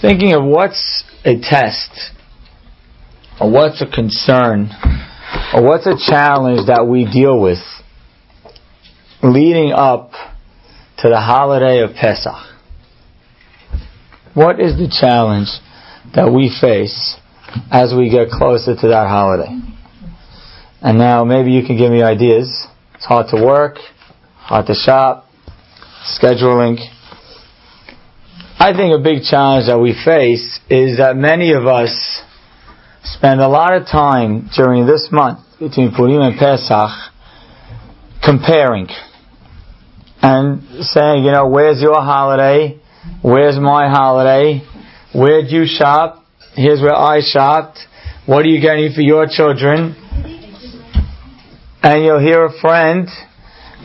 thinking of what's a test, or what's a concern, or what's a challenge that we deal with leading up to the holiday of Pesach. What is the challenge that we face as we get closer to that holiday? And now maybe you can give me ideas. It's hard to work, hard to shop, scheduling. I think a big challenge that we face is that many of us spend a lot of time during this month between Purim and Pesach comparing and saying, you know, where's your holiday? Where's my holiday? Where'd you shop? Here's where I shopped. What are you getting for your children? And you'll hear a friend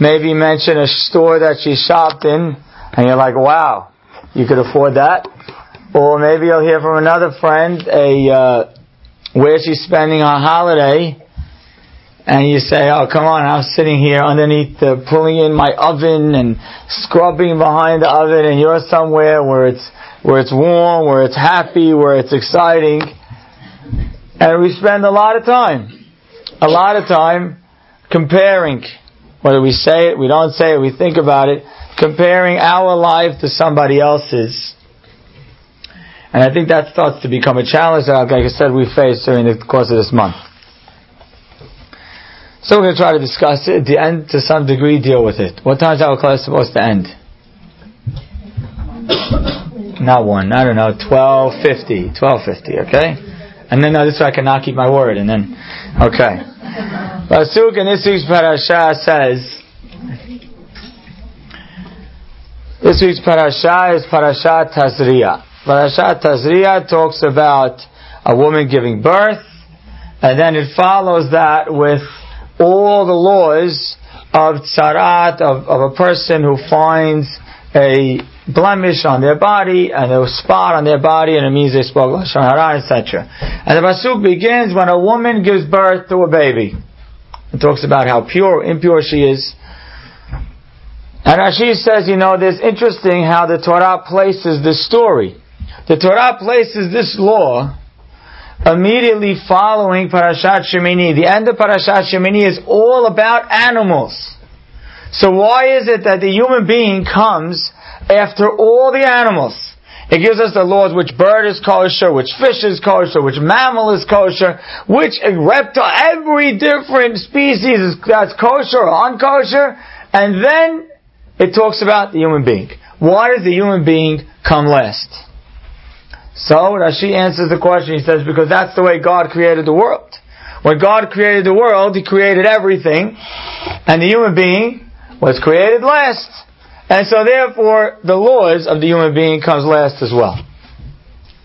maybe mention a store that she shopped in, and you're like, wow, you could afford that. Or maybe you'll hear from another friend a uh, where she's spending her holiday, and you say, "Oh, come on! I'm sitting here underneath the pulling in my oven and scrubbing behind the oven, and you're somewhere where it's where it's warm, where it's happy, where it's exciting." And we spend a lot of time, a lot of time comparing, whether we say it, we don't say it, we think about it, comparing our life to somebody else's. And I think that starts to become a challenge that, like I said, we face during the course of this month. So we're going to try to discuss it. The end, to some degree, deal with it. What time is our class supposed to end? Not one. I don't know. Twelve fifty. Twelve fifty. Okay. And then uh, this way I cannot keep my word. And then, okay. Pasuk in this week's parasha says. This week's parasha is Parashat Tazria. Parashat Tazria talks about a woman giving birth, and then it follows that with all the laws of tzarat, of, of a person who finds a blemish on their body and a spot on their body and it means they spoke lashon hara, etc. And the pasuk begins when a woman gives birth to a baby. It talks about how pure, or impure she is. And Rashi says, you know, there's interesting how the Torah places this story. The Torah places this law immediately following Parashat Shemini. The end of Parashat Shemini is all about animals. So why is it that the human being comes after all the animals? It gives us the laws which bird is kosher, which fish is kosher, which mammal is kosher, which reptile, every different species is, that's kosher or unkosher, and then it talks about the human being. Why does the human being come last? So Rashi answers the question. He says, because that's the way God created the world. When God created the world, He created everything, and the human being was created last. And so therefore, the laws of the human being comes last as well.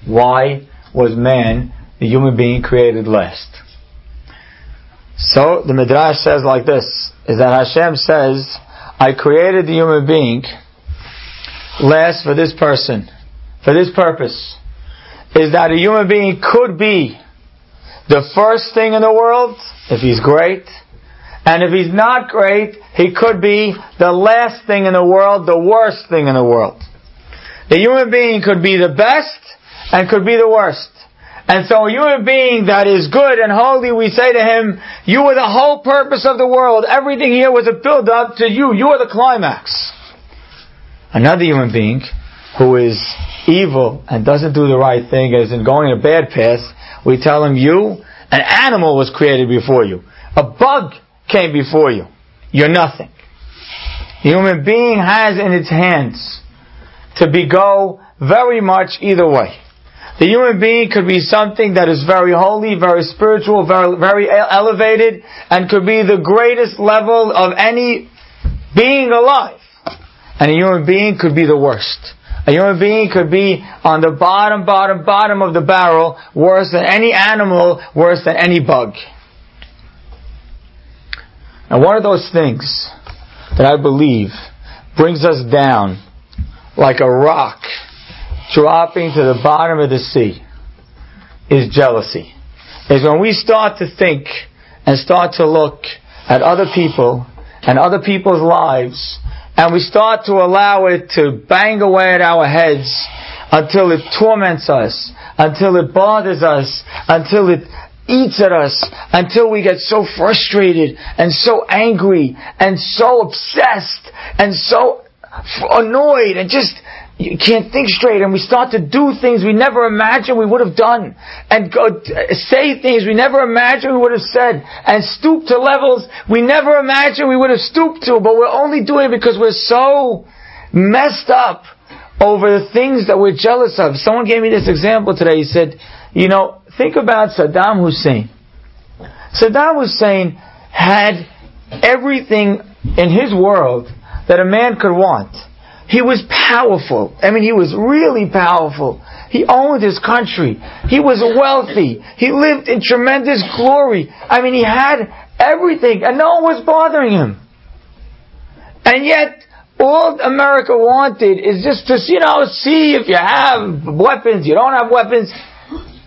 Why was man, the human being, created last? So the Midrash says like this, is that Hashem says, I created the human being last for this person, for this purpose is that a human being could be the first thing in the world, if he's great, and if he's not great, he could be the last thing in the world, the worst thing in the world. The human being could be the best and could be the worst. And so a human being that is good and holy, we say to him, you are the whole purpose of the world. Everything here was a build up to you. You are the climax. Another human being who is evil and doesn't do the right thing is going a bad path, we tell him, you, an animal was created before you. A bug came before you. You're nothing. The human being has in its hands to be go very much either way. The human being could be something that is very holy, very spiritual, very, very elevated, and could be the greatest level of any being alive. And a human being could be the worst. A human being could be on the bottom, bottom, bottom of the barrel, worse than any animal, worse than any bug. And one of those things that I believe brings us down like a rock dropping to the bottom of the sea is jealousy. Is when we start to think and start to look at other people and other people's lives and we start to allow it to bang away at our heads until it torments us, until it bothers us, until it eats at us, until we get so frustrated and so angry and so obsessed and so annoyed and just you can't think straight and we start to do things we never imagined we would have done and go, uh, say things we never imagined we would have said and stoop to levels we never imagined we would have stooped to but we're only doing it because we're so messed up over the things that we're jealous of. Someone gave me this example today. He said, you know, think about Saddam Hussein. Saddam Hussein had everything in his world that a man could want. He was powerful. I mean, he was really powerful. He owned his country. He was wealthy. He lived in tremendous glory. I mean, he had everything, and no one was bothering him. And yet, all America wanted is just to, you know, see if you have weapons, you don't have weapons.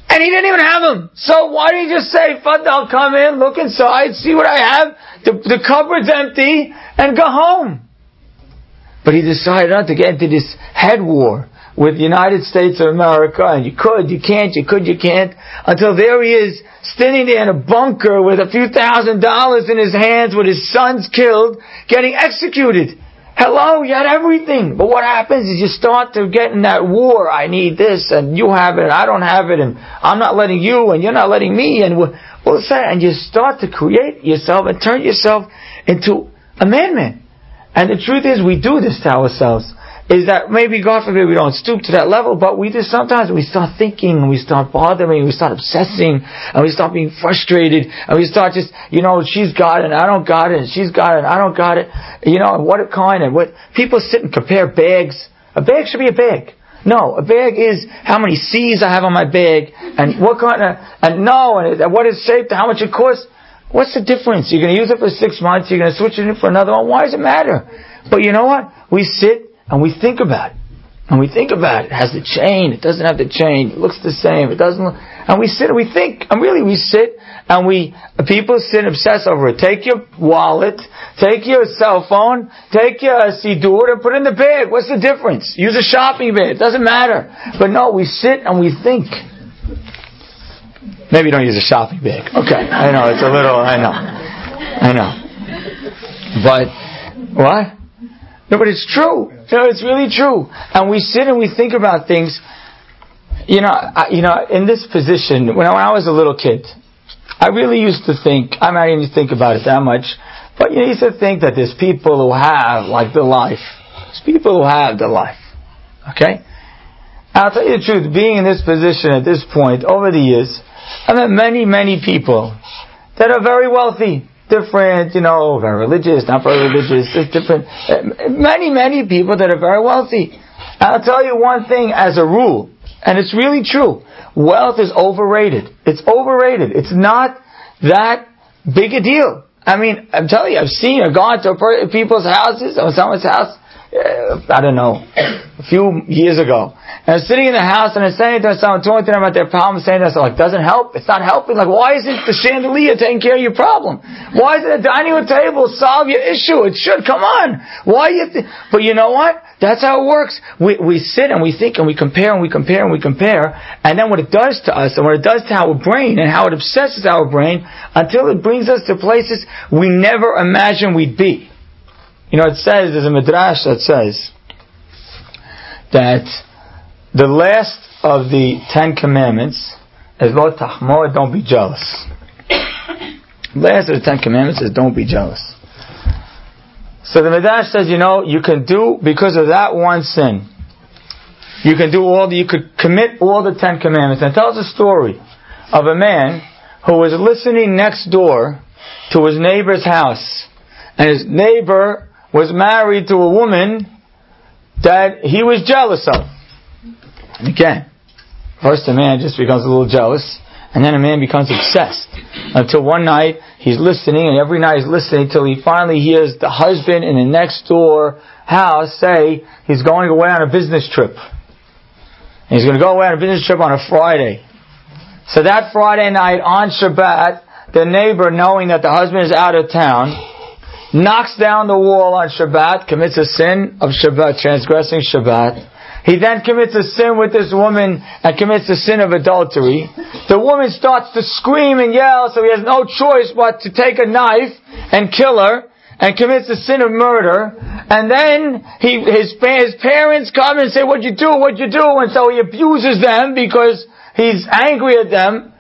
And he didn't even have them. So why didn't he just say, Fud, I'll come in, look inside, see what I have, the, the cupboard's empty, and go home. But he decided not to get into this head war with the United States of America, and you could, you can't, you could, you can't, until there he is, standing there in a bunker with a few thousand dollars in his hands, with his sons killed, getting executed. Hello, you had everything. But what happens is you start to get in that war. I need this, and you have it, and I don't have it, and I'm not letting you, and you're not letting me, and well, and you start to create yourself and turn yourself into a man-man. And the truth is, we do this to ourselves. Is that maybe, God forbid, we don't stoop to that level, but we just sometimes we start thinking, we start bothering, we start obsessing, and we start being frustrated, and we start just, you know, she's got it, and I don't got it, and she's got it, and I don't got it, you know, what kind, and what, people sit and compare bags. A bag should be a bag. No, a bag is how many C's I have on my bag, and what kind of, and no, and what is shaped, how much it costs. What's the difference? You're going to use it for six months, you're going to switch it in for another one. Why does it matter? But you know what? We sit and we think about it. And we think about it. It has the chain. It doesn't have the chain. It looks the same. It doesn't look, and we sit and we think. And really we sit and we, people sit and obsess over it. Take your wallet, take your cell phone, take your uh, siddur and put it in the bag. What's the difference? Use a shopping bag. It doesn't matter. But no, we sit and we think. Maybe you don't use a shopping bag. Okay. I know, it's a little, I know. I know. But, what? No, but it's true. No, it's really true. And we sit and we think about things. You know, I, you know, in this position, when I, when I was a little kid, I really used to think, I mean, I didn't think about it that much, but you know, used to think that there's people who have, like, the life. There's people who have the life. Okay? I'll tell you the truth, being in this position at this point, over the years, I met many, many people that are very wealthy, different, you know, very religious, not very religious, just different. Many, many people that are very wealthy. I'll tell you one thing as a rule, and it's really true. Wealth is overrated. It's overrated. It's not that big a deal. I mean, I'm telling you, I've seen, I've gone to people's houses, or someone's house, uh, I don't know, a few years ago. And I'm sitting in the house and I'm saying to someone, talking to them about their problem, saying to them, like, doesn't help? It's not helping. Like, why isn't the chandelier taking care of your problem? Why isn't the dining room table solve your issue? It should. Come on. Why you th-? But you know what? That's how it works. We, we sit and we think and we compare and we compare and we compare. And then what it does to us and what it does to our brain and how it obsesses our brain until it brings us to places we never imagined we'd be. You know, it says, there's a midrash that says that the last of the Ten Commandments is lo tachmod, don't be jealous. last of the Ten Commandments is don't be jealous. So the Midrash says, you know, you can do, because of that one sin, you can do all the, you could commit all the Ten Commandments. And it tells a story of a man who was listening next door to his neighbor's house. And his neighbor was married to a woman that he was jealous of. And again, first a man just becomes a little jealous, and then a man becomes obsessed. Until one night he's listening, and every night he's listening till he finally hears the husband in the next door house say he's going away on a business trip. And he's going to go away on a business trip on a Friday. So that Friday night on Shabbat, the neighbor, knowing that the husband is out of town, knocks down the wall on Shabbat, commits a sin of Shabbat, transgressing Shabbat, he then commits a sin with this woman and commits the sin of adultery. The woman starts to scream and yell, so he has no choice but to take a knife and kill her and commits the sin of murder. And then he, his, his parents come and say, what'd you do? What'd you do? And so he abuses them because he's angry at them.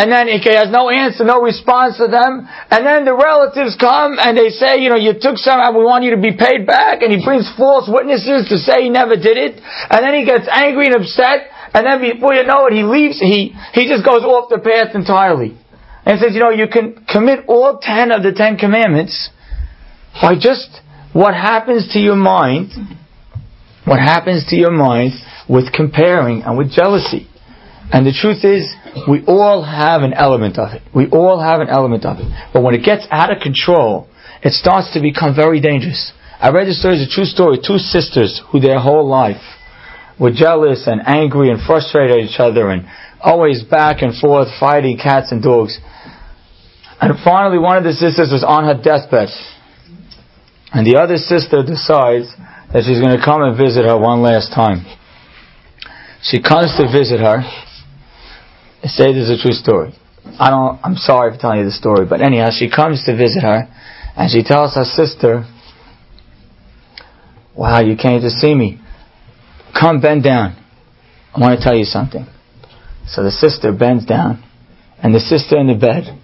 And then he has no answer, no response to them. And then the relatives come and they say, you know, you took some, and we want you to be paid back. And he brings false witnesses to say he never did it. And then he gets angry and upset. And then before you know it, he leaves, he, he just goes off the path entirely. And says, you know, you can commit all ten of the Ten Commandments by just what happens to your mind, what happens to your mind with comparing and with jealousy. And the truth is, we all have an element of it. We all have an element of it. But when it gets out of control, it starts to become very dangerous. I read the story, it's a true story, two sisters who their whole life were jealous and angry and frustrated at each other and always back and forth fighting cats and dogs. And finally one of the sisters was on her deathbed. And the other sister decides that she's going to come and visit her one last time. She comes to visit her say this is a true story. I don't, I'm sorry for telling you the story, but anyhow, she comes to visit her, and she tells her sister, wow, you came to see me. Come bend down. I want to tell you something. So the sister bends down, and the sister in the bed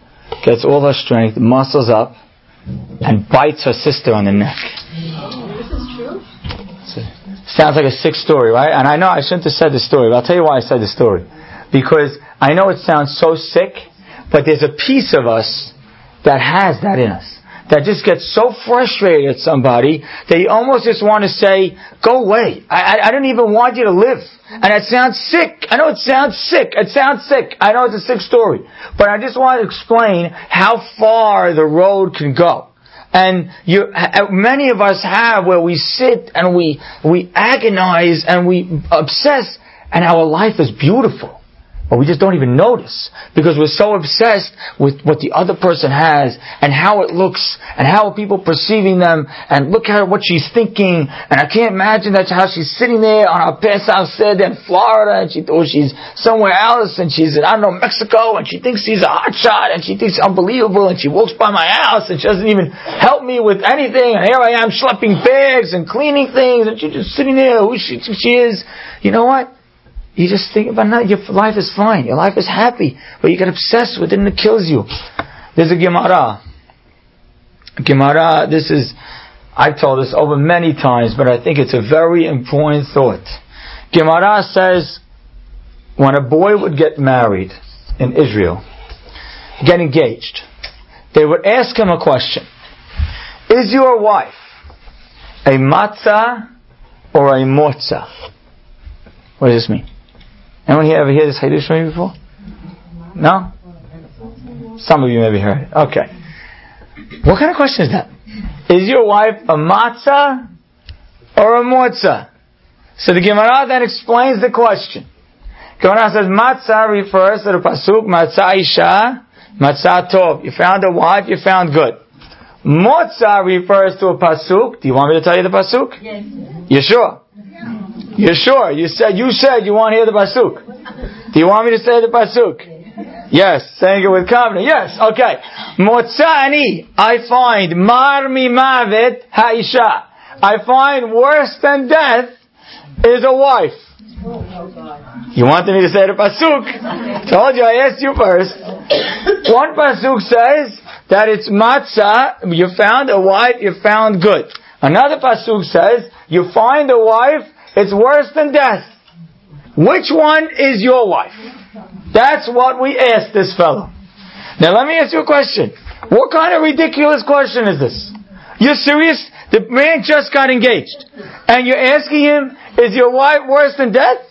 gets all her strength, muscles up, and bites her sister on the neck. This is true? sounds like a sick story, right? And I know I shouldn't have said the story, but I'll tell you why I said the story. Because I know it sounds so sick, but there's a piece of us that has that in us. That just gets so frustrated at somebody that you almost just want to say, go away. I, I, I don't even want you to live. And it sounds sick. I know it sounds sick. It sounds sick. I know it's a sick story. But I just want to explain how far the road can go. And you, uh, many of us have where we sit and we, we agonize and we obsess and our life is beautiful. But we just don't even notice because we're so obsessed with what the other person has and how it looks and how are people perceiving them and look at what she's thinking and I can't imagine that's how she's sitting there on her Pesach Seder in Florida and she or oh, she's somewhere else and she's in I don't know Mexico and she thinks she's a hot shot and she thinks unbelievable and she walks by my house and she doesn't even help me with anything and here I am schlepping bags and cleaning things and she's just sitting there who she, she is. You know what? You just think about now, your life is fine, your life is happy, but you get obsessed with it and it kills you. There's a Gemara. Gemara, this is, I've told this over many times, but I think it's a very important thought. Gemara says, when a boy would get married in Israel, get engaged, they would ask him a question. Is your wife a matzah or a motza? What does this mean? Anyone here ever hear this from me before? No? Some of you maybe heard it. Okay. What kind of question is that? Is your wife a matzah or a motza? So the Gemara then explains the question. Gemara says matzah refers to the pasuk matzah isha, matzah tov. You found a wife, you found good. Motza refers to a pasuk. Do you want me to tell you the pasuk? Yes. You sure? You're sure? You said you said you want to hear the pasuk. Do you want me to say the pasuk? Yes, saying it with confidence. Yes, okay. Motzani, I find mar mi mavet haisha. I find worse than death is a wife. You wanted me to say the pasuk? Told you I asked you first. One pasuk says that it's matzah. You found a wife. You found good. Another pasuk says you find a wife it's worse than death. Which one is your wife? That's what we asked this fellow. Now let me ask you a question. What kind of ridiculous question is this? You're serious? The man just got engaged. And you're asking him, is your wife worse than death?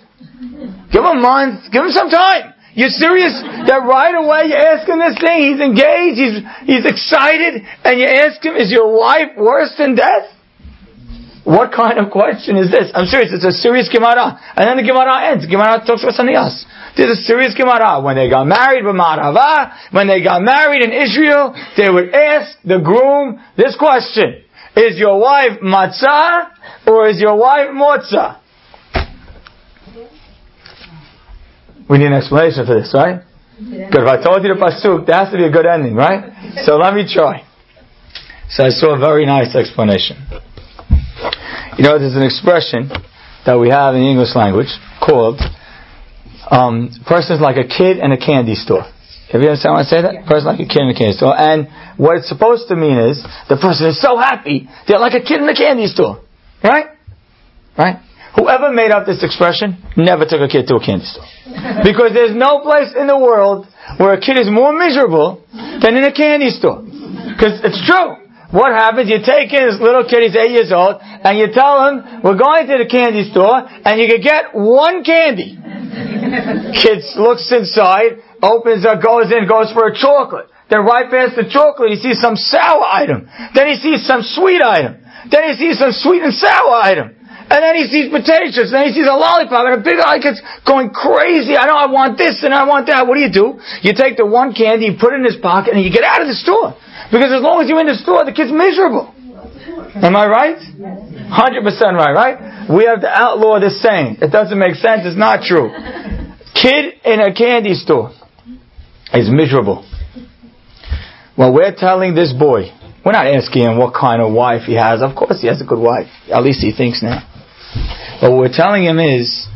Give him a month. Give him some time. You're serious that right away you're asking this thing? He's engaged. He's, he's excited. And you ask him, is your wife worse than death? What kind of question is this? I'm serious. It's a serious Gemara. And then the Gemara ends. Gemara talks about something else. This is a serious Gemara. When they got married with Marava, when they got married in Israel, they would ask the groom this question. Is your wife matzah or is your wife motza? We need an explanation for this, right? Good. If I told you the pasuk, there has to be a good ending, right? So let me try. So I saw a very nice explanation. You know, there's an expression that we have in the English language called um, person's like a kid in a candy store. Have you understand when I say that? Yeah. Person like a kid in a candy store. And what it's supposed to mean is the person is so happy, they're like a kid in a candy store. Right? Right? Whoever made up this expression never took a kid to a candy store. Because there's no place in the world where a kid is more miserable than in a candy store. Because it's true. What happens? You take in this little kid, he's eight years old, and you tell him, we're going to the candy store, and you can get one candy. Kid looks inside, opens up, goes in, goes for a chocolate. Then right past the chocolate, he sees some sour item. Then he sees some sweet item. Then he sees some sweet and sour item. And then he sees potato chips, and then he sees a lollipop, and a big eye gets going crazy. I know I want this and I want that. What do you do? You take the one candy, you put it in his pocket, and you get out of the store. Because as long as you're in the store, the kid's miserable. Am I right? 100% right, right? We have to outlaw this saying. It doesn't make sense. It's not true. Kid in a candy store is miserable. Well, we're telling this boy, we're not asking him what kind of wife he has. Of course he has a good wife. At least he thinks now. But what we're telling him is,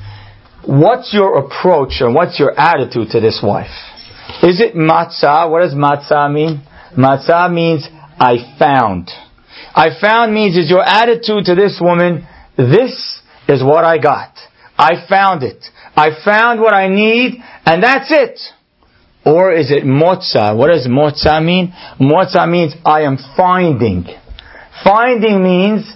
what's your approach and what's your attitude to this wife? Is it matzah? What does matzah mean? Matzah means I found. I found means is your attitude to this woman, this is what I got. I found it. I found what I need, and that's it. Or is it motza? What does motza mean? Motza means I am finding. Finding means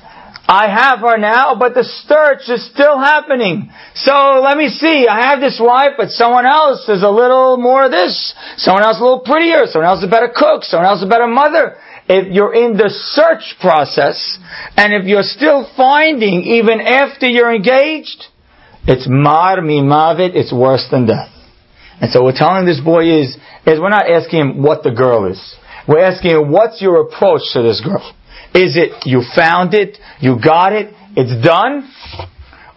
I have her now, but the search is still happening. So let me see. I have this wife, but someone else is a little more of this. Someone else a little prettier. Someone else a better cook. Someone else a better mother. If you're in the search process, and if you're still finding even after you're engaged, it's mar mi mavet, it's worse than death. And so what we're telling this boy is, is we're not asking him what the girl is. We're asking him, what's your approach to this girl? Is it you found it, you got it, it's done?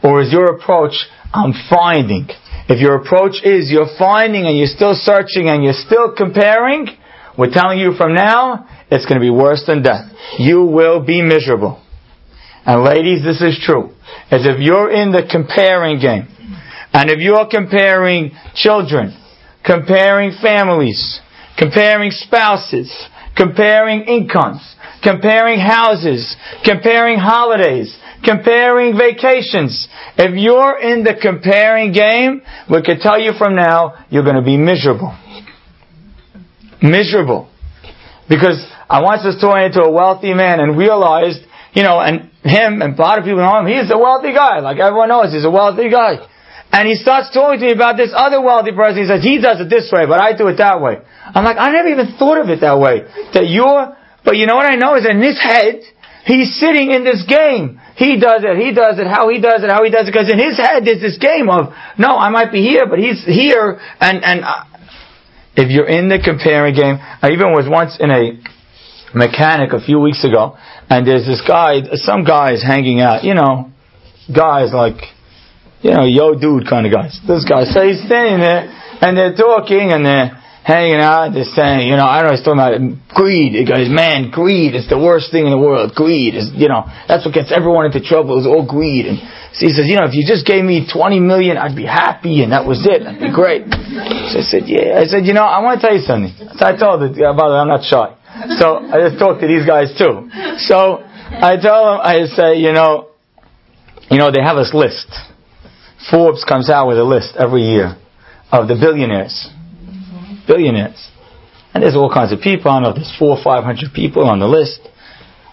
Or is your approach, I'm finding? If your approach is you're finding and you're still searching and you're still comparing, we're telling you from now, it's going to be worse than death. You will be miserable. And ladies, this is true. As if you're in the comparing game, and if you're comparing children, comparing families, comparing spouses, comparing incomes, comparing houses, comparing holidays, comparing vacations. If you're in the comparing game, we can tell you from now, you're going to be miserable. Miserable. Because I once was talking to a wealthy man and realized, you know, and him and a lot of people know him, he's a wealthy guy. Like everyone knows, he's a wealthy guy. And he starts talking to me about this other wealthy person. He says, he does it this way, but I do it that way. I'm like, I never even thought of it that way. That you're but you know what I know is in his head, he's sitting in this game. He does it, he does it, how he does it, how he does it. Because in his head, there's this game of, no, I might be here, but he's here. And, and uh, if you're in the comparing game, I even was once in a mechanic a few weeks ago, and there's this guy, some guys hanging out, you know, guys like, you know, yo dude kind of guys. This guy. So he's standing there, and they're talking, and they're, hanging out, just saying, you know, I know, he's talking about greed. He goes, man, greed is the worst thing in the world. Greed is, you know, that's what gets everyone into trouble is all greed. And he says, you know, if you just gave me 20 million, I'd be happy and that was it. That'd be great. So I said, yeah. I said, you know, I want to tell you something. So I told by the way, I'm not shy. So I just talked to these guys too. So I tell them, I say, you know, you know, they have this list. Forbes comes out with a list every year of the billionaires billionaires. And there's all kinds of people. I know there's four or five hundred people on the list.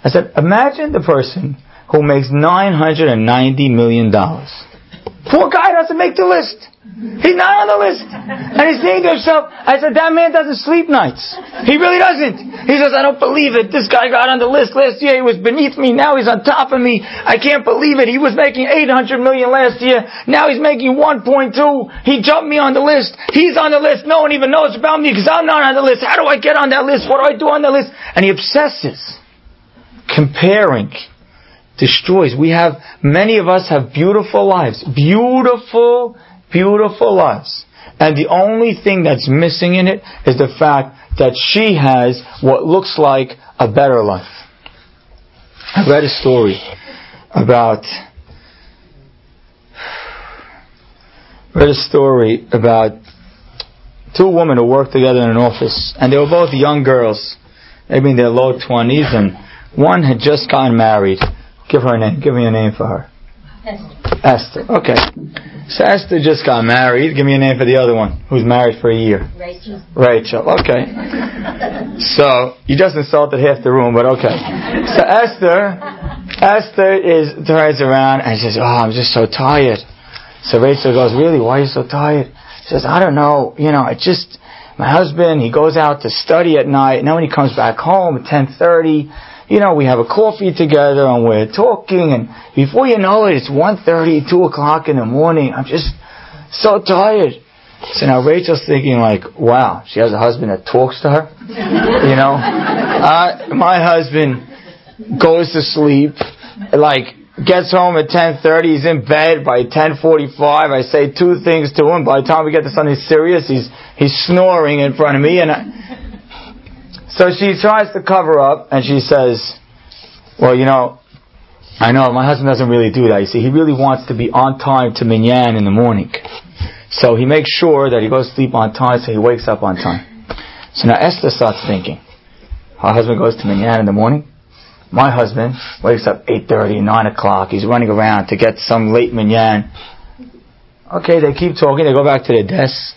I said, imagine the person who makes $990 million. Poor guy doesn't make the list. He's not on the list. And he's saying to himself, I said, that man doesn't sleep nights. He really doesn't. He says, I don't believe it. This guy got on the list last year. He was beneath me. Now he's on top of me. I can't believe it. He was making 800 million last year. Now he's making 1.2. He jumped me on the list. He's on the list. No one even knows about me because I'm not on the list. How do I get on that list? What do I do on that list? And he obsesses. Comparing destroys. We have, many of us have beautiful lives. Beautiful, beautiful lives. And the only thing that's missing in it is the fact that she has what looks like a better life. I read a story about read a story about two women who worked together in an office, and they were both young girls, maybe in their low twenties, and one had just gotten married. Give her a name. Give me a name for her. Esther. Esther. Okay. So Esther just got married. Give me a name for the other one who's married for a year. Rachel. Rachel. Okay. so you just insulted half the room, but okay. So Esther, Esther is turns around and says, "Oh, I'm just so tired." So Rachel goes, "Really? Why are you so tired?" She says, "I don't know. You know, it just." My husband, he goes out to study at night, and then when he comes back home at 10.30, you know, we have a coffee together and we're talking and before you know it, it's 1.30, 2 o'clock in the morning. I'm just so tired. So now Rachel's thinking like, wow, she has a husband that talks to her. you know, uh, my husband goes to sleep, like gets home at 10.30, he's in bed by 10.45, I say two things to him, by the time we get to something serious, he's, he's snoring in front of me, and I, so she tries to cover up and she says, well, you know, I know my husband doesn't really do that. You see, he really wants to be on time to minyan in the morning. So he makes sure that he goes to sleep on time so he wakes up on time. So now Esther starts thinking, her husband goes to minyan in the morning. My husband wakes up 8.30, 9 o'clock. He's running around to get some late minyan. Okay, they keep talking. They go back to their desk.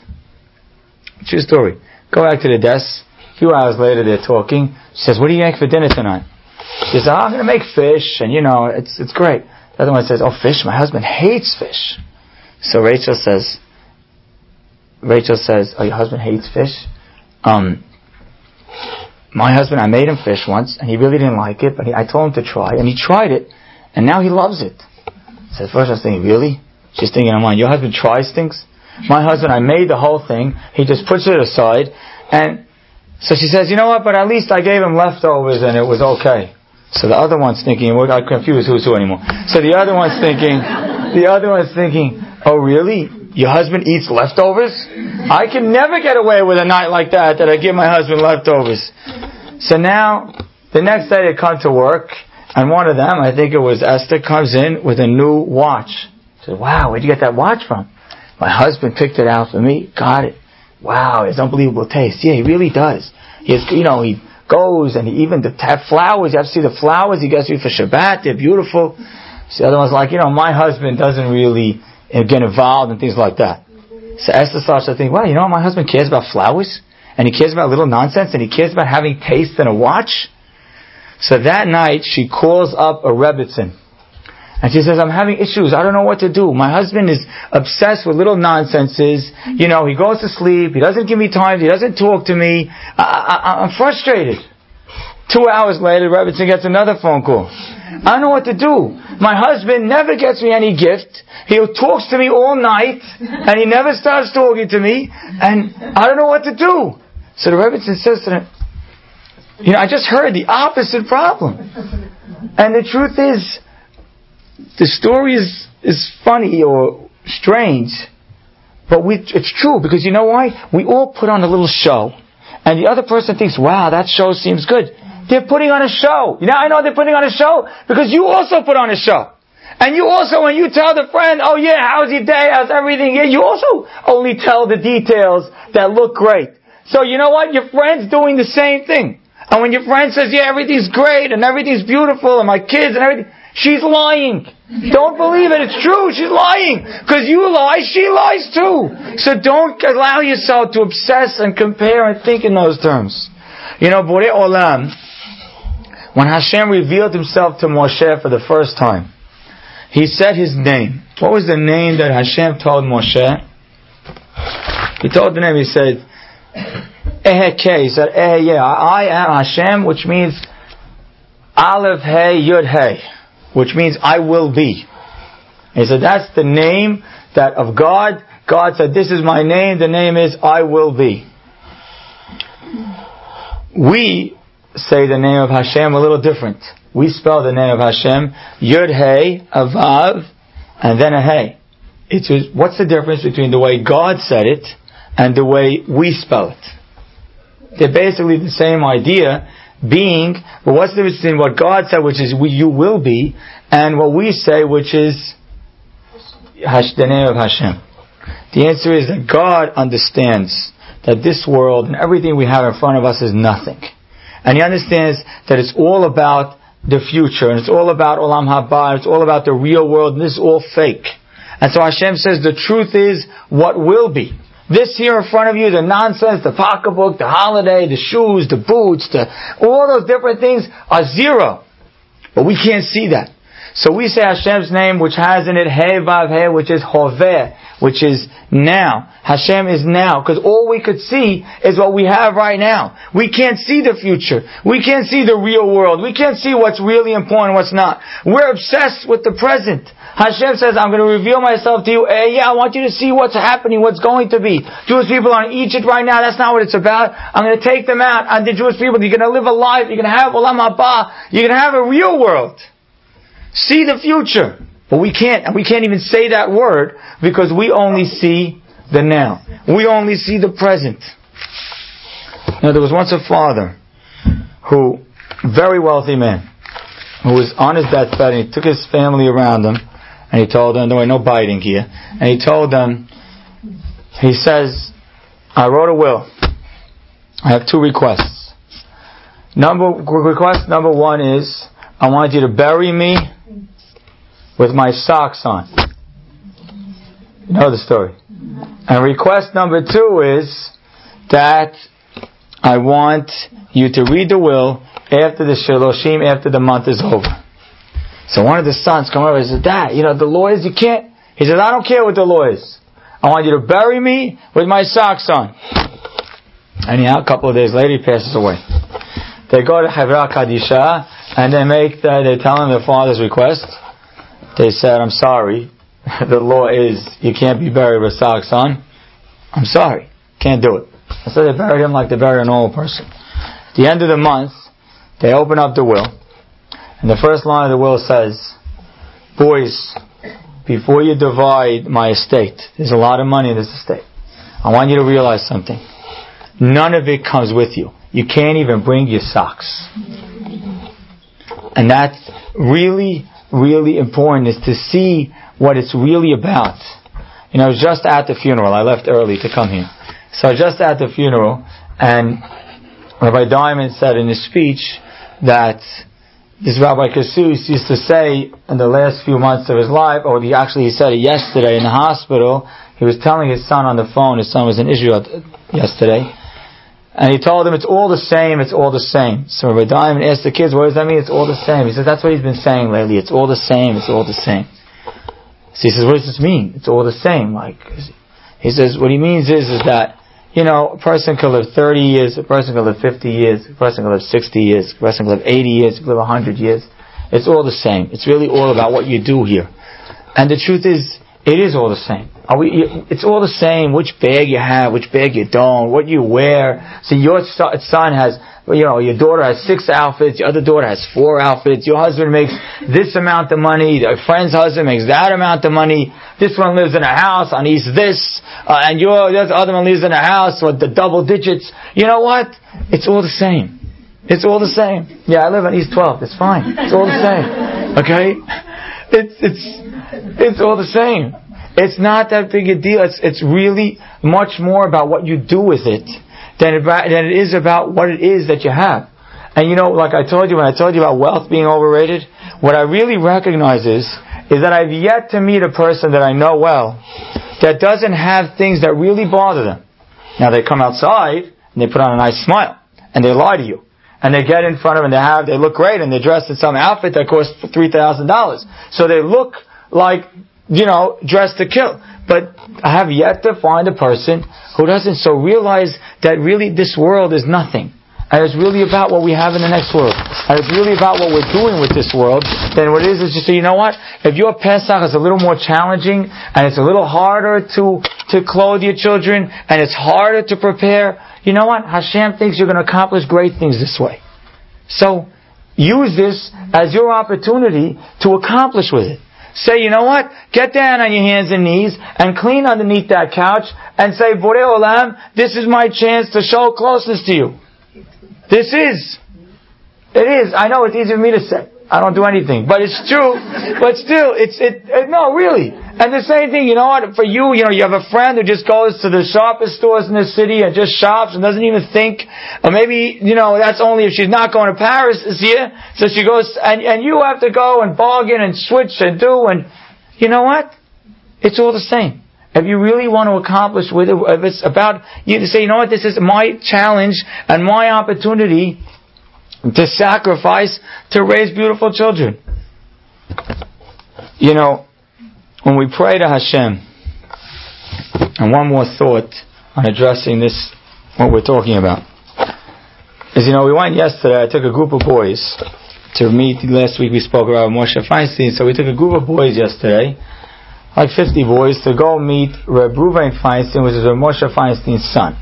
True story. Go back to the desk. A few hours later, they're talking. She says, "What do you make for dinner tonight?" She says, oh, "I'm going to make fish, and you know, it's it's great." The other one says, "Oh, fish! My husband hates fish." So Rachel says, "Rachel says, oh, your husband hates fish." Um, my husband, I made him fish once, and he really didn't like it, but he, I told him to try, and he tried it, and now he loves it. So first I was thinking, really? She's thinking, I'm on, your husband tries things? My husband, I made the whole thing, he just puts it aside, and so she says, you know what, but at least I gave him leftovers and it was okay. So the other one's thinking, we're not confused who's who anymore. So the other one's thinking, the other one's thinking, oh really? Your husband eats leftovers? I can never get away with a night like that, that I give my husband leftovers. So now, the next day they come to work, and one of them, I think it was Esther, comes in with a new watch. Says, wow, where'd you get that watch from? My husband picked it out for me, got it. Wow, it's unbelievable taste. Yeah, he really does. He has, you know, he goes and he even the have flowers. You have to see the flowers he gets me for Shabbat. They're beautiful. So the other one's like, you know, my husband doesn't really uh, get involved and things like that. So Esther starts to think, well, you know, my husband cares about flowers and he cares about little nonsense and he cares about having taste in a watch. So that night she calls up a Rebbetzin and she says, I'm having issues. I don't know what to do. My husband is obsessed with little nonsenses. You know, he goes to sleep. He doesn't give me time. He doesn't talk to me. I, am frustrated. Two hours later, Rebbetzin gets another phone call. I don't know what to do. My husband never gets me any gift. He talks to me all night, and he never starts talking to me, and I don't know what to do. So the Rebbetzin says to him, you know, I just heard the opposite problem. And the truth is, the story is, is funny or strange, but we, it's true because you know why? We all put on a little show, and the other person thinks, wow, that show seems good. They're putting on a show. Know, I know they're putting on a show because you also put on a show. And you also, when you tell the friend, oh yeah, how's your day, how's everything, yeah, you also only tell the details that look great. So you know what? Your friend's doing the same thing. And when your friend says, yeah, everything's great and everything's beautiful and my kids and everything, She's lying. Don't believe it. It's true. She's lying. Because you lie, she lies too. So don't allow yourself to obsess and compare and think in those terms. You know, Borei Olam, when Hashem revealed himself to Moshe for the first time, he said his name. What was the name that Hashem told Moshe? He told the name, he said, Eheke. He said, Eh, yeah, I am Hashem, which means Aleph Hey Yud Hey which means I will be. He said that's the name that of God. God said, this is my name. The name is I will be. We say the name of Hashem a little different. We spell the name of Hashem Yud Hey Avav and then a Hey. It's what's the difference between the way God said it and the way we spell it. They're basically the same idea, being, but what's the difference between what God said, which is you will be, and what we say, which is the name of Hashem? The answer is that God understands that this world and everything we have in front of us is nothing. And He understands that it's all about the future, and it's all about Olam Haba, and it's all about the real world, and this is all fake. And so Hashem says the truth is what will be. This here in front of you, the nonsense, the pocketbook, the holiday, the shoes, the boots, the, all those different things are zero. But we can't see that. So we say Hashem's name, which has in it He Vav which is Hoveh, which is now. Hashem is now, because all we could see is what we have right now. We can't see the future. We can't see the real world. We can't see what's really important, and what's not. We're obsessed with the present. Hashem says, I'm going to reveal myself to you. Hey, yeah, I want you to see what's happening, what's going to be. Jewish people are in Egypt right now. That's not what it's about. I'm going to take them out. And the Jewish people, you're going to live a life. You're going to have Olam Haba. You're going to have a real world. See the future. But we can't, we can't even say that word because we only see the now. We only see the present. Now there was once a father who, very wealthy man, who was on his deathbed and he took his family around him and he told them, no, no biting here. And he told them, he says, I wrote a will. I have two requests. Number, request number one is, I want you to bury me with my socks on. You know the story. And request number two is that I want you to read the will after the Shiloshim, after the month is over. So one of the sons come over and says, Dad, you know, the lawyers, you can't. He says, I don't care what the lawyers. I want you to bury me with my socks on. Anyhow, a couple of days later, he passes away. They go to Hevra Kadisha, and they make the, they tell him their father's request. They said, I'm sorry. the law is you can't be buried with socks on. I'm sorry. Can't do it. So they buried him like they bury a normal person. At the end of the month, they open up the will. And the first line of the will says, Boys, before you divide my estate, there's a lot of money in this estate. I want you to realize something. None of it comes with you. You can't even bring your socks. And that's really, really important is to see what it's really about. You know, just at the funeral. I left early to come here. So just at the funeral, and Rabbi Diamond said in his speech that this Rabbi Kassus used to say in the last few months of his life, or he actually he said it yesterday in the hospital, he was telling his son on the phone, his son was in Israel yesterday, and he told them, it's all the same, it's all the same. So Rabbi Diamond asked the kids, what does that mean? It's all the same. He says, that's what he's been saying lately, it's all the same, it's all the same. So he says, what does this mean? It's all the same. Like, he says, what he means is, is that you know, a person could live 30 years, a person could live 50 years, a person could live 60 years, a person could live 80 years, could live 100 years. It's all the same. It's really all about what you do here. And the truth is, it is all the same. We, it's all the same which bag you have, which bag you don't, what you wear. So your son has you know, your daughter has six outfits, your other daughter has four outfits, your husband makes this amount of money, your friend's husband makes that amount of money, this one lives in a house on East this, uh, and your the other one lives in a house with the double digits. You know what? It's all the same. It's all the same. Yeah, I live on East 12. It's fine. It's all the same. Okay? It's, it's, it's all the same. It's not that big a deal. It's, it's really much more about what you do with it than it, than it is about what it is that you have. And you know, like I told you when I told you about wealth being overrated, what I really recognize is, is that I've yet to meet a person that I know well that doesn't have things that really bother them. Now they come outside and they put on a nice smile and they lie to you. And they get in front of them and they have, they look great and they're dressed in some outfit that costs $3,000. So they look like, you know, dressed to kill. But I have yet to find a person who doesn't so realize that really this world is nothing. And it's really about what we have in the next world. And it's really about what we're doing with this world. Then what it is is just say, you know what? If your Pesach is a little more challenging and it's a little harder to, to clothe your children and it's harder to prepare, you know what? Hashem thinks you're going to accomplish great things this way. So use this as your opportunity to accomplish with it. say, you know what? Get down on your hands and knees and clean underneath that couch and say, Borei Olam, this is my chance to show closeness to you. This is. It is. I know it's easy for me to say. I don't do anything, but it's true. but still, it's it, it. No, really. And the same thing, you know what? For you, you know, you have a friend who just goes to the sharpest stores in the city and just shops and doesn't even think. Or maybe, you know, that's only if she's not going to Paris this year. So she goes, and and you have to go and bargain and switch and do and, you know what? It's all the same. If you really want to accomplish with it, if it's about you to say, you know what, this is my challenge and my opportunity to sacrifice to raise beautiful children. You know, when we pray to Hashem, and one more thought on addressing this, what we're talking about, is you know, we went yesterday, I took a group of boys to meet, last week we spoke about Moshe Feinstein, so we took a group of boys yesterday, like 50 boys, to go meet Reb Ruven Feinstein, which is Reb Moshe Feinstein's son.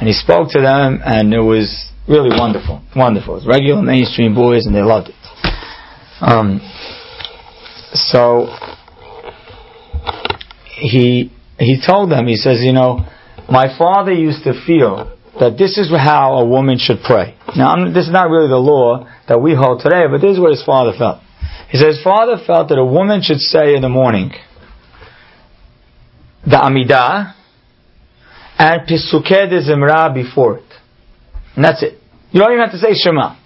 And he spoke to them, and it was Really wonderful, wonderful. It's regular mainstream boys, and they loved it. Um, so he he told them. He says, you know, my father used to feel that this is how a woman should pray. Now, I'm, this is not really the law that we hold today, but this is what his father felt. He says his father felt that a woman should say in the morning the Amidah and Pesukei de Zimra before it. And that's it. You don't even have to say Shema.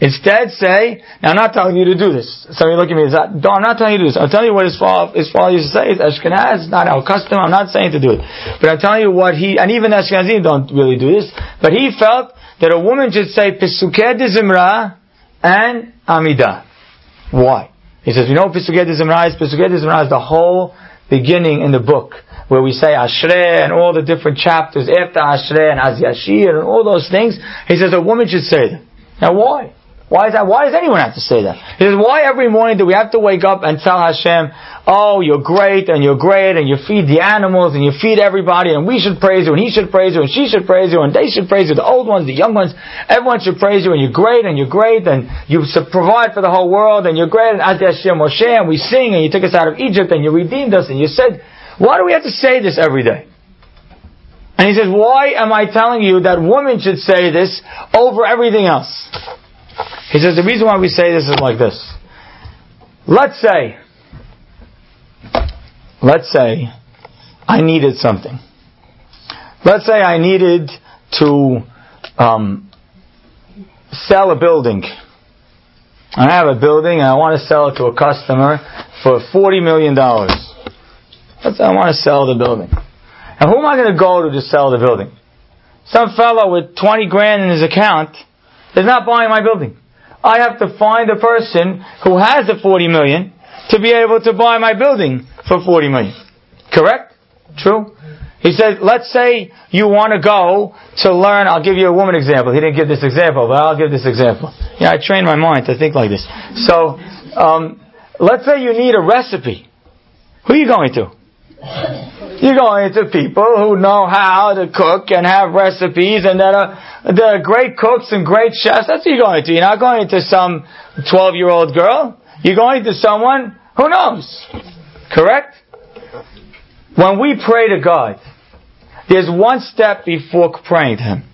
Instead, say, now I'm not telling you to do this. Some of you look at me say, no, I'm not telling you to do this. I'm telling you what his father, his father used to say. It's Ashkenaz, not our custom. I'm not saying to do it. But I'm telling you what he, and even Ashkenazim don't really do this, but he felt that a woman should say Pesukei de Zimra and Amidah. Why? He says, you know the whole beginning in the book where we say Ashrei and all the different chapters after Ashrei and Az Yashir and all those things, he says a woman should say that. Now why? Why is that? Why does anyone have to say that? He says, why every morning do we have to wake up and tell Hashem, oh, you're great and you're great and you feed the animals and you feed everybody and we should praise you and he should praise you and she should praise you and they should praise you, the old ones, the young ones, everyone should praise you and you're great and you're great and you provide for the whole world and you're great and Hashem Moshe and we sing and you took us out of Egypt and you redeemed us and you said why do we have to say this every day? And he says, why am I telling you that women should say this over everything else? He says, the reason why we say this is like this. Let's say, let's say I needed something. Let's say I needed to um, sell a building. I have a building and I want to sell it to a customer for $40 million. Let's say I want to sell the building. And who am I going to go to to sell the building? Some fellow with 20 grand in his account is not buying my building. I have to find a person who has the 40 million to be able to buy my building for 40 million. Correct? True? He said, let's say you want to go to learn, I'll give you a woman example. He didn't give this example, but I'll give this example. Yeah, I trained my mind to think like this. So, um, let's say you need a recipe. Who are you going to? You're going to people who know how to cook and have recipes and that are, that are great cooks and great chefs. That's who you're going to. You're not going to some 12 year old girl. You're going to someone who knows. Correct? When we pray to God, there's one step before praying to Him.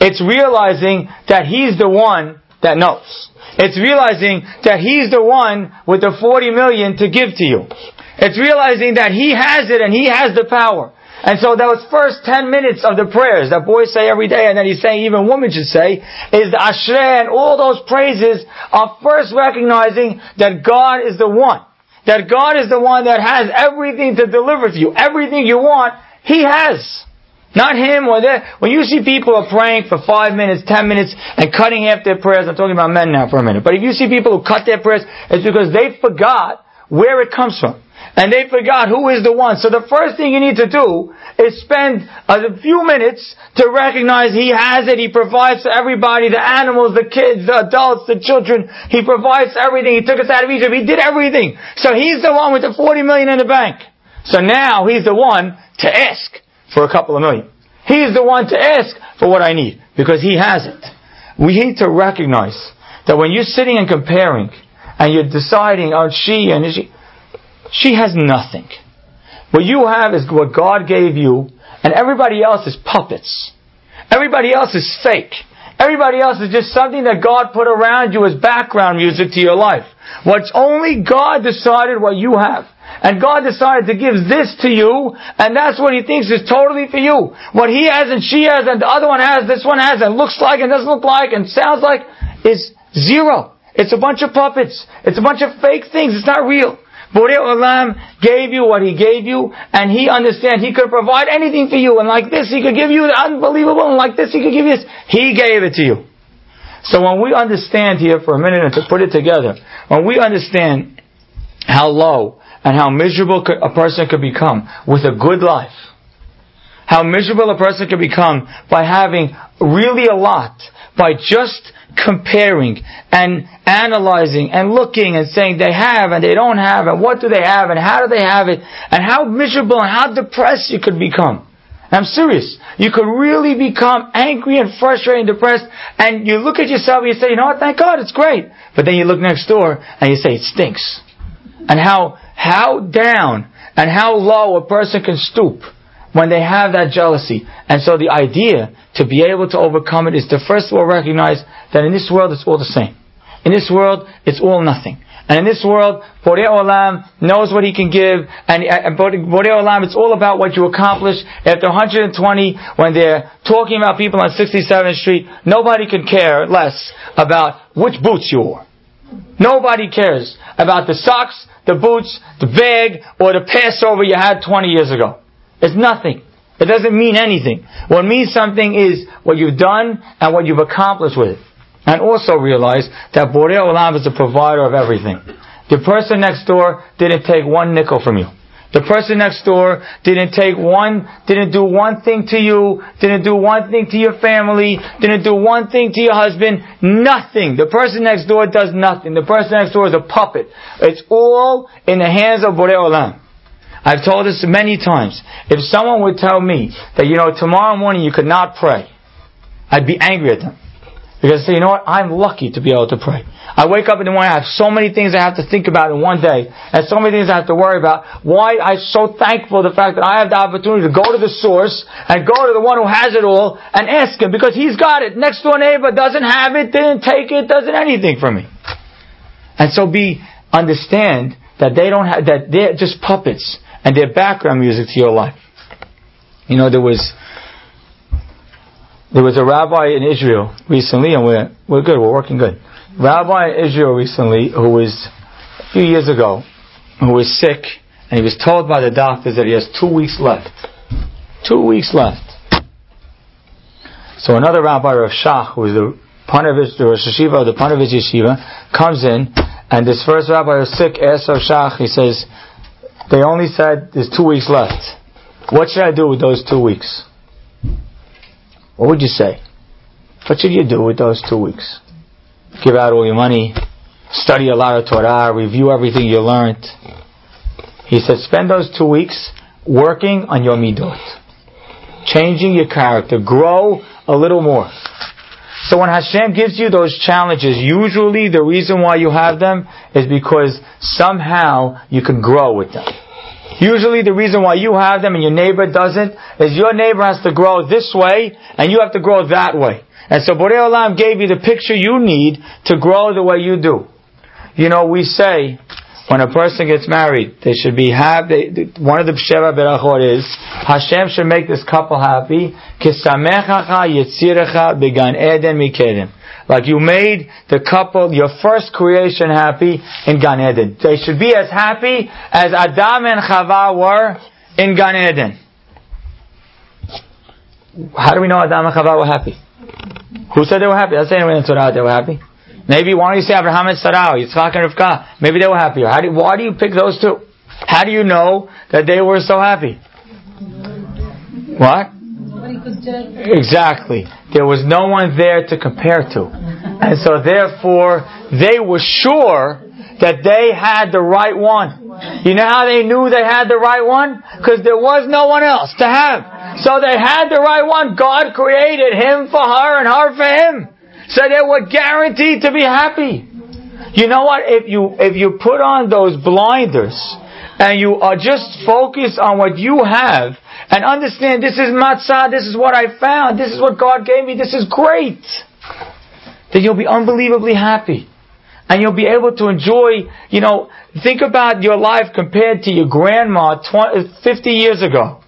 It's realizing that He's the one that knows. It's realizing that He's the one with the 40 million to give to you. It's realizing that He has it and He has the power. And so those first 10 minutes of the prayers that boys say every day and that he's saying even women should say is the Ashrei and all those praises are first recognizing that God is the one. That God is the one that has everything to deliver to you. Everything you want, He has. Not him or that. When you see people are praying for five minutes, ten minutes, and cutting half their prayers, I'm talking about men now for a minute, but if you see people who cut their prayers, it's because they forgot where it comes from and they forgot who is the one. So the first thing you need to do is spend a few minutes to recognize He has it. He provides for everybody, the animals, the kids, the adults, the children. He provides everything. He took us out of Egypt. He did everything. So He's the one with the 40 million in the bank. So now He's the one to ask for a couple of million. He's the one to ask for what I need because He has it. We need to recognize that when you're sitting and comparing and you're deciding on she and is she, she has nothing. What you have is what God gave you, and everybody else is puppets. Everybody else is fake. Everybody else is just something that God put around you as background music to your life. What's only God decided what you have. And God decided to give this to you, and that's what He thinks is totally for you. What He has and she has and the other one has, this one has, and looks like and doesn't look like and sounds like is zero. It's a bunch of puppets. It's a bunch of fake things. It's not real. Borei Olam gave you what He gave you, and He understands He could provide anything for you, and like this He could give you the unbelievable, and like this He could give you this. He gave it to you. So when we understand here for a minute and to put it together, when we understand how low and how miserable a person could become with a good life, how miserable a person could become by having really a lot, by just comparing and analyzing and looking and saying they have and they don't have and what do they have and how do they have it and how miserable and how depressed you could become. I'm serious. You could really become angry and frustrated and depressed and you look at yourself and you say, you know what, thank God, it's great. But then you look next door and you say, it stinks. And how, how down and how low a person can stoop when they have that jealousy. And so the idea to be able to overcome it is to first of all recognize that in this world it's all the same. In this world, it's all nothing. And in this world, Borei Olam knows what he can give, and, and Borei Olam, it's all about what you accomplish. After 120, when they're talking about people on 67th Street, nobody can care less about which boots you wore. Nobody cares about the socks, the boots, the bag, or the Passover you had 20 years ago. It's nothing. It doesn't mean anything. What means something is what you've done and what you've accomplished with it. And also realize that Borei Olam is the provider of everything. The person next door didn't take one nickel from you. The person next door didn't take one, didn't do one thing to you, didn't do one thing to your family, didn't do one thing to your husband, nothing. The person next door does nothing. The person next door is a puppet. It's all in the hands of Borei Olam. I've told this many times. If someone would tell me that, you know, tomorrow morning you could not pray, I'd be angry at them. Because I say, you know what? I'm lucky to be able to pray. I wake up in the morning, I have so many things I have to think about in one day, and so many things I have to worry about. Why I'm so thankful the fact that I have the opportunity to go to the source and go to the one who has it all and ask him because he's got it. Next door neighbor doesn't have it, didn't take it, doesn't anything from me. And so be, understand that they don't have, that they're just puppets and their background music to your life. You know, there was there was a rabbi in Israel recently, and we're we're good. We're working good. Rabbi in Israel recently, who was a few years ago, who was sick, and he was told by the doctors that he has two weeks left. Two weeks left. So another rabbi, Rav Shach, who was the Ponevezh, the Rosh Yeshiva of the Ponevezh Yeshiva, comes in, and this first rabbi was sick, asks Rav Shach, he says, they only said there's two weeks left. What should I do with those two weeks? What would you say? What should you do with those two weeks? Give out all your money, study a lot of Torah, review everything you learned. He said, spend those two weeks working on your midot, changing your character, grow a little more. So when Hashem gives you those challenges, usually the reason why you have them is because somehow you can grow with them. Usually the reason why you have them and your neighbor doesn't is your neighbor has to grow this way and you have to grow that way. And so Borei Olam gave you the picture you need to grow the way you do. You know, we say, when a person gets married, they should be happy. One of the Sheva Berachot is Hashem should make this couple happy. Like you made the couple, your first creation happy in Gan Eden. They should be as happy as Adam and Chava were in Gan Eden. How do we know Adam and Chava were happy? Who said they were happy? Let's say in Torah they were happy. Maybe why don't you say Abraham and Sarah, Yitzchak and Rivka? Maybe they were happier. How do, why do you pick those two? How do you know that they were so happy? What? Exactly. There was no one there to compare to. And so therefore, they were sure that they had the right one. You know how they knew they had the right one? Because there was no one else to have. So they had the right one. God created him for her and her for him. So they were guaranteed to be happy. You know what? If you if you put on those blinders and you are just focused on what you have and understand this is matzah, this is what I found, this is what God gave me, this is great, then you'll be unbelievably happy. And you'll be able to enjoy, you know, think about your life compared to your grandma 20, 50 years ago.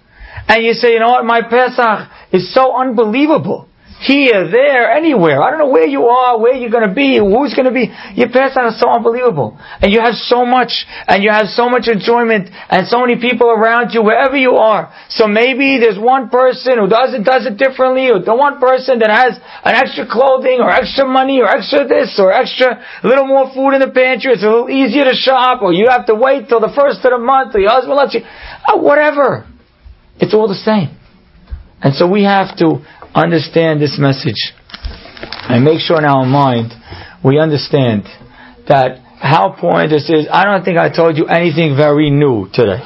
And you say, you know what, my Pesach is so unbelievable here, there, anywhere. I don't know where you are, where you're going to be, who's going to be. Your Pesach is so unbelievable. And you have so much, and you have so much enjoyment, and so many people around you, wherever you are. So maybe there's one person who does it, does it differently, or the one person that has an extra clothing, or extra money, or extra this, or extra, a little more food in the pantry, it's a little easier to shop, or you have to wait till the first of the month, or your husband lets you, oh, whatever. It's all the same. And so we have to understand this message and make sure in our mind we understand that how important this is. I don't think I told you anything very new today.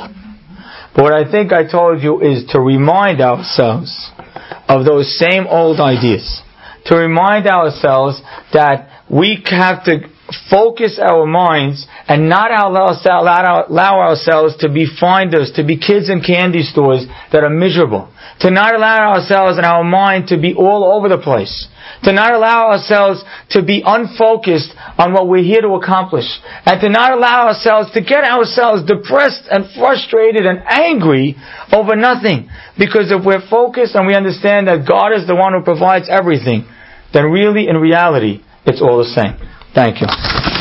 But what I think I told you is to remind ourselves of those same old ideas. To remind ourselves that we have to focus our minds and not allow, allow, allow ourselves to be finders, to be kids in candy stores that are miserable. To not allow ourselves and our mind to be all over the place. To not allow ourselves to be unfocused on what we're here to accomplish. And to not allow ourselves to get ourselves depressed and frustrated and angry over nothing. Because if we're focused and we understand that God is the one who provides everything, then really in reality, it's all the same. Thank you.